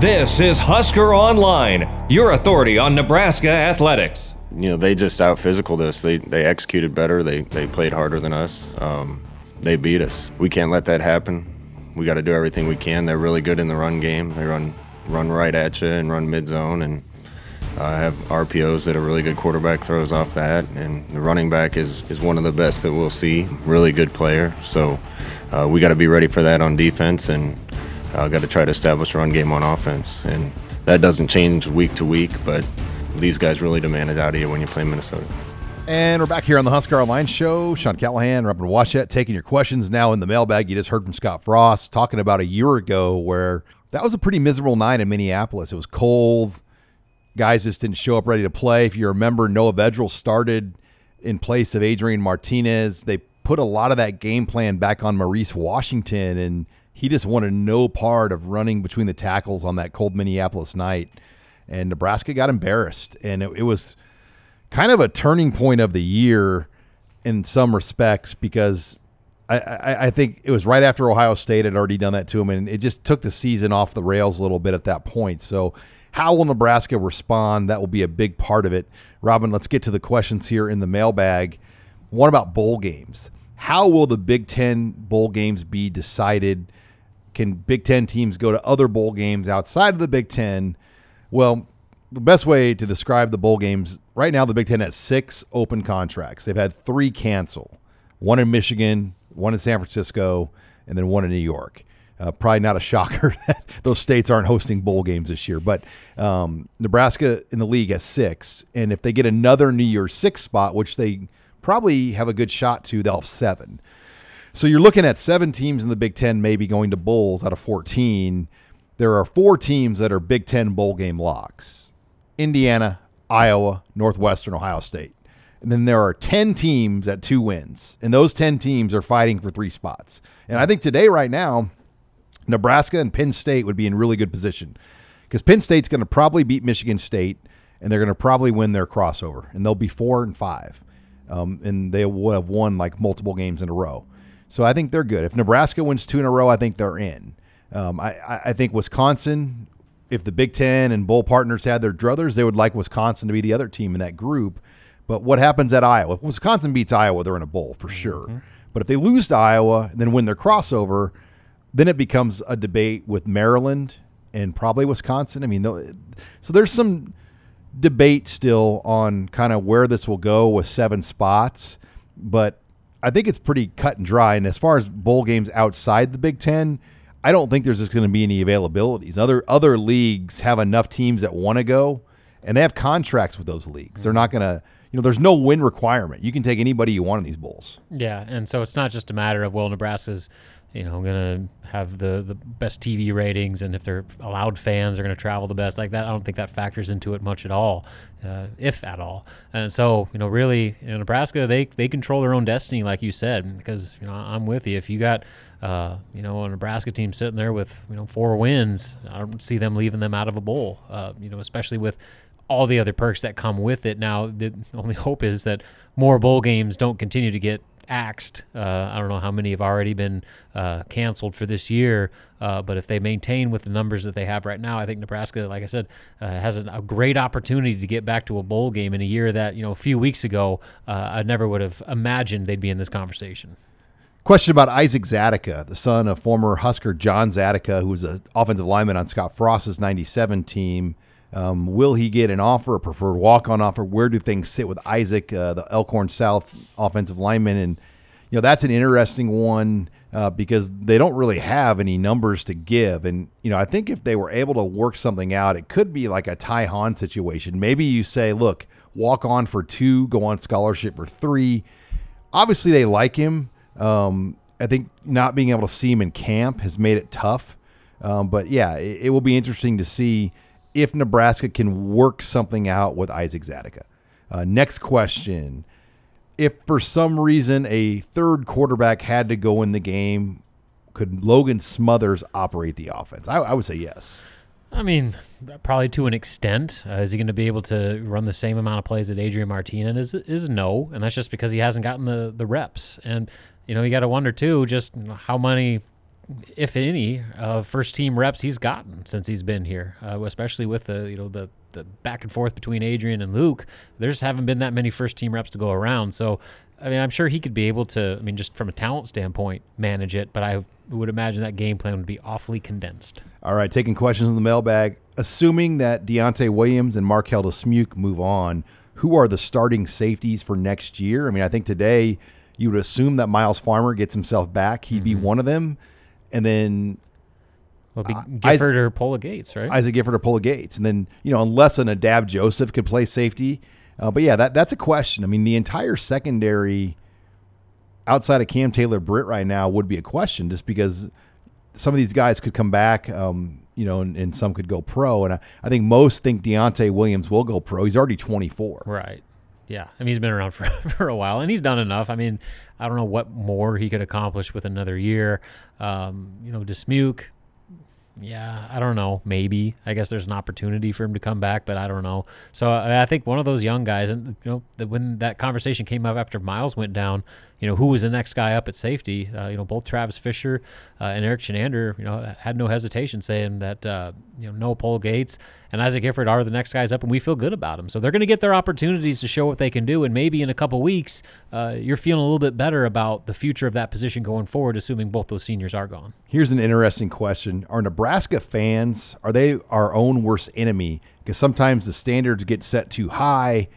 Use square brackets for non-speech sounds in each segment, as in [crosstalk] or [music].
This is Husker Online, your authority on Nebraska athletics. You know, they just out physicaled us. They they executed better. They they played harder than us. Um, they beat us. We can't let that happen. We got to do everything we can. They're really good in the run game. They run run right at you and run mid zone and uh, have RPOs that a really good quarterback throws off that. And the running back is is one of the best that we'll see. Really good player. So uh, we got to be ready for that on defense and uh, got to try to establish a run game on offense. And that doesn't change week to week, but these guys really demand it out of you when you play Minnesota. And we're back here on the Husker Online Show. Sean Callahan, Robin Washut, taking your questions now in the mailbag. You just heard from Scott Frost talking about a year ago where that was a pretty miserable night in Minneapolis. It was cold. Guys just didn't show up ready to play. If you remember, Noah Vedral started in place of Adrian Martinez. They put a lot of that game plan back on Maurice Washington, and he just wanted no part of running between the tackles on that cold Minneapolis night. And Nebraska got embarrassed. And it, it was kind of a turning point of the year in some respects because I, I, I, think it was right after Ohio State had already done that to him, and it just took the season off the rails a little bit at that point. So, how will Nebraska respond? That will be a big part of it. Robin, let's get to the questions here in the mailbag. What about bowl games? How will the Big Ten bowl games be decided? Can Big Ten teams go to other bowl games outside of the Big Ten? Well, the best way to describe the bowl games right now, the Big Ten has six open contracts. They've had three cancel one in Michigan, one in San Francisco, and then one in New York. Uh, probably not a shocker [laughs] that those states aren't hosting bowl games this year, but um, Nebraska in the league has six. And if they get another New Year's six spot, which they probably have a good shot to, they'll have seven. So you're looking at seven teams in the Big Ten maybe going to bowls out of 14. There are four teams that are Big Ten bowl game locks Indiana, Iowa, Northwestern, Ohio State. And then there are 10 teams at two wins. And those 10 teams are fighting for three spots. And I think today, right now, Nebraska and Penn State would be in really good position because Penn State's going to probably beat Michigan State and they're going to probably win their crossover. And they'll be four and five. Um, and they will have won like multiple games in a row. So I think they're good. If Nebraska wins two in a row, I think they're in. Um, I, I think Wisconsin, if the Big Ten and bowl partners had their druthers, they would like Wisconsin to be the other team in that group. But what happens at Iowa? If Wisconsin beats Iowa, they're in a bowl for sure. Mm-hmm. But if they lose to Iowa and then win their crossover, then it becomes a debate with Maryland and probably Wisconsin. I mean, so there's some debate still on kind of where this will go with seven spots. But I think it's pretty cut and dry. And as far as bowl games outside the Big Ten, I don't think there's just going to be any availabilities. Other other leagues have enough teams that want to go, and they have contracts with those leagues. They're not going to, you know, there's no win requirement. You can take anybody you want in these bowls. Yeah, and so it's not just a matter of well, Nebraska's you know, going to have the, the best TV ratings, and if they're allowed fans, they're going to travel the best. Like that, I don't think that factors into it much at all, uh, if at all. And so, you know, really, in Nebraska, they they control their own destiny, like you said. Because you know, I'm with you. If you got, uh, you know, a Nebraska team sitting there with you know four wins, I don't see them leaving them out of a bowl. Uh, you know, especially with all the other perks that come with it. Now, the only [laughs] hope is that more bowl games don't continue to get axed. Uh, I don't know how many have already been uh, canceled for this year, uh, but if they maintain with the numbers that they have right now, I think Nebraska, like I said, uh, has a, a, great opportunity to get back to a bowl game in a year that you know a few weeks ago uh, I never would have imagined they'd be in this conversation. Question about Isaac Zadika, the son of former Husker John Zadika, who was an offensive lineman on Scott Frost's 97 team. Um, will he get an offer, a preferred walk-on offer? Where do things sit with Isaac, uh, the Elkhorn South offensive lineman? And you know that's an interesting one uh, because they don't really have any numbers to give. And you know I think if they were able to work something out, it could be like a Ty Han situation. Maybe you say, look, walk on for two, go on scholarship for three. Obviously, they like him. Um, I think not being able to see him in camp has made it tough. Um, but yeah, it, it will be interesting to see if Nebraska can work something out with Isaac Zadika. Uh, next question. If for some reason a third quarterback had to go in the game, could Logan Smothers operate the offense? I, I would say yes. I mean, probably to an extent. Uh, is he going to be able to run the same amount of plays that Adrian Martinez is? Is no, and that's just because he hasn't gotten the the reps. And you know, you got to wonder too, just how many if any, uh, first team reps he's gotten since he's been here, uh, especially with the you know the the back and forth between Adrian and Luke. There just haven't been that many first team reps to go around. So, I mean, I'm sure he could be able to. I mean, just from a talent standpoint, manage it. But I would imagine that game plan would be awfully condensed. All right, taking questions in the mailbag. Assuming that Deontay Williams and Marquel Dismuke move on, who are the starting safeties for next year? I mean, I think today you would assume that Myles Farmer gets himself back. He'd be one of them. And then Well, be Uh, Gifford or Pola Gates, right? Isaac Gifford or Pola Gates. And then, you know, unless a Nadab Joseph could play safety. Uh, but yeah, that that's a question. I mean, the entire secondary outside of Cam Taylor Britt right now would be a question just because some of these guys could come back, um, you know, and, and some could go pro. And I, I think most think Deontay Williams will go pro. He's already 24. Right. Yeah. I mean, he's been around for, [laughs] for a while and he's done enough. I mean, I don't know what more he could accomplish with another year. Um, you know, Dismuke, yeah, I don't know. Maybe. I guess there's an opportunity for him to come back, but I don't know. So I I think one of those young guys, and you know, the, when that conversation came up after Myles went down, you know, who was the next guy up at safety? Uh, you know, both Travis Fisher uh, and Erik Chinander, you know, had no hesitation saying that uh, you know, Noa Pola Gates and Isaac Gifford are the next guys up, and we feel good about them. So they're going to get their opportunities to show what they can do, and maybe in a couple weeks, uh, you're feeling a little bit better about the future of that position going forward, assuming both those seniors are gone. Here's an interesting question: Are Nebraska fans are they our own worst enemy? Because sometimes the standards get set too high.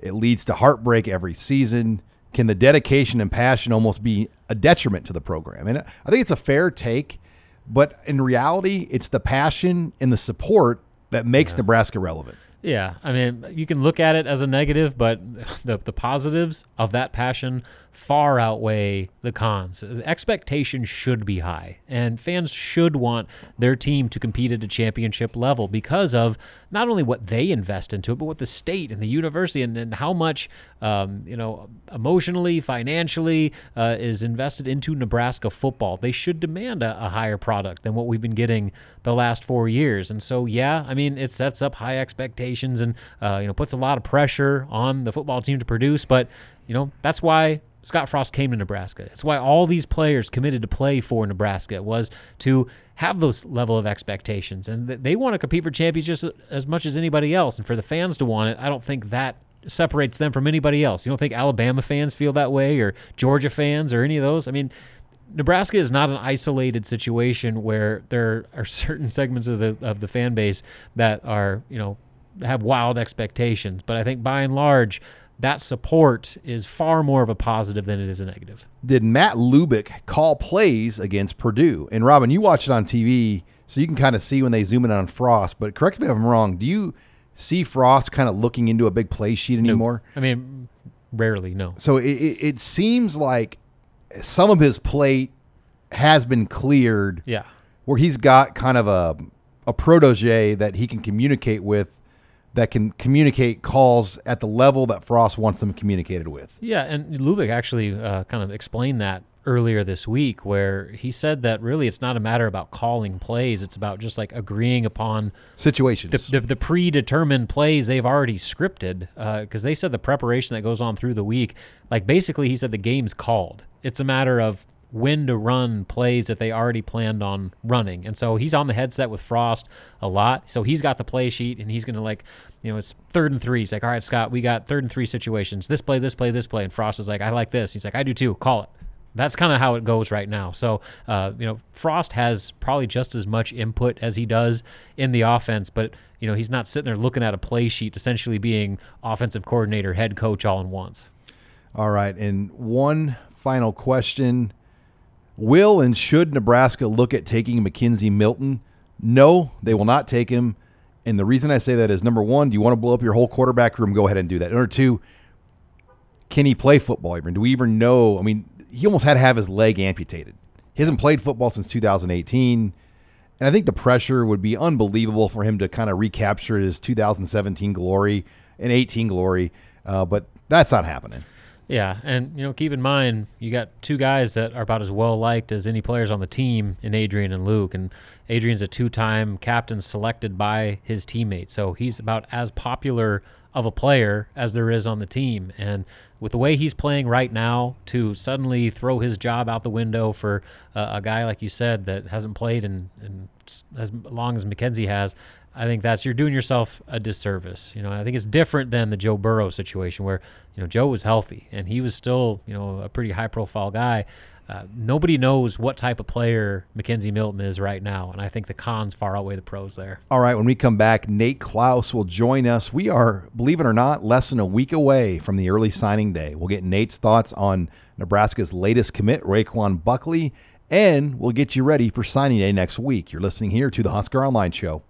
It leads to heartbreak every season. Can the dedication and passion almost be a detriment to the program? And I think it's a fair take, but in reality, it's the passion and the support that makes Nebraska relevant. Yeah, I mean, you can look at it as a negative, but [laughs] the the positives of that passion far outweigh the cons. The expectation should be high, and fans should want their team to compete at a championship level because of not only what they invest into it, but what the state and the university and, and how much um, you know emotionally, financially uh, is invested into Nebraska football. They should demand a, a higher product than what we've been getting the last four years. And so, yeah, I mean, it sets up high expectations and uh, you know puts a lot of pressure on the football team to produce. But you know that's why Scott Frost came to Nebraska. It's why all these players committed to play for Nebraska was to have those level of expectations, and they want to compete for championships as much as anybody else. And for the fans to want it, I don't think that separates them from anybody else. You don't think Alabama fans feel that way, or Georgia fans, or any of those? I mean. Nebraska is not an isolated situation where there are [laughs] certain segments of the of the fan base that are, you know, have wild expectations. But I think by and large, that support is far more of a positive than it is a negative. Did Matt Lubick call plays against Purdue? And Robin, you watch it on TV, so you can kind of see when they zoom in on Frost. But correct me if I'm wrong. Do you see Frost kind of looking into a big play sheet anymore? I mean, rarely, no. So it, it, it seems like some of his plate has been cleared Yeah. where he's got kind of a a protege that he can communicate with that can communicate calls at the level that Frost wants them communicated with. Yeah, and Lubick actually uh, kind of explained that earlier this week, where he said that really it's not a matter about calling plays; it's about just like agreeing upon Situations. the, the, the predetermined plays they've already scripted. Because they said the preparation that goes on through the week, like basically, he said the game's called. It's a matter of when to run plays that they already planned on running. And so he's on the headset with Frost a lot. So he's got the play sheet and he's going to like, you know, it's third and three. He's like, all right, Scott, we got third and three situations. This play, this play, this play. And Frost is like, I like this. He's like, I do too. Call it. That's kind of how it goes right now. So, uh, you know, Frost has probably just as much input as he does in the offense, but, you know, he's not sitting there looking at a play sheet, essentially being offensive coordinator, head coach all in once. All right. And one final question Will and should Nebraska look at taking McKenzie Milton? No, they will not take him. And the reason I say that is number one, do you want to blow up your whole quarterback room? Go ahead and do that. Number two, can he play football even? Do we even know? I mean, he almost had to have his leg amputated. He hasn't played football since 2018. And I think the pressure would be unbelievable for him to kind of recapture his 2017 glory and 18 glory. Uh, but that's not happening. Yeah, and you know, keep in mind you got two guys that are about as well liked as any players on the team in Adrian and Luke, and Adrian's a two-time captain selected by his teammates, so he's about as popular of a player as there is on the team. And with the way he's playing right now, to suddenly throw his job out the window for uh, a guy like you said that hasn't played in, in as long as McKenzie has, I think that's you're doing yourself a disservice. You know, I think it's different than the Joe Burrow situation where you know Joe was healthy and he was still you know a pretty high profile guy. Uh, nobody knows what type of player McKenzie Milton is right now, and I think the cons far outweigh the pros there. All right, when we come back, Nate Clouse will join us. We are, believe it or not, less than a week away from the early signing day. We'll get Nate's thoughts on Nebraska's latest commit, Ru'Quan Buckley, and we'll get you ready for signing day next week. You're listening here to the Husker Online Show.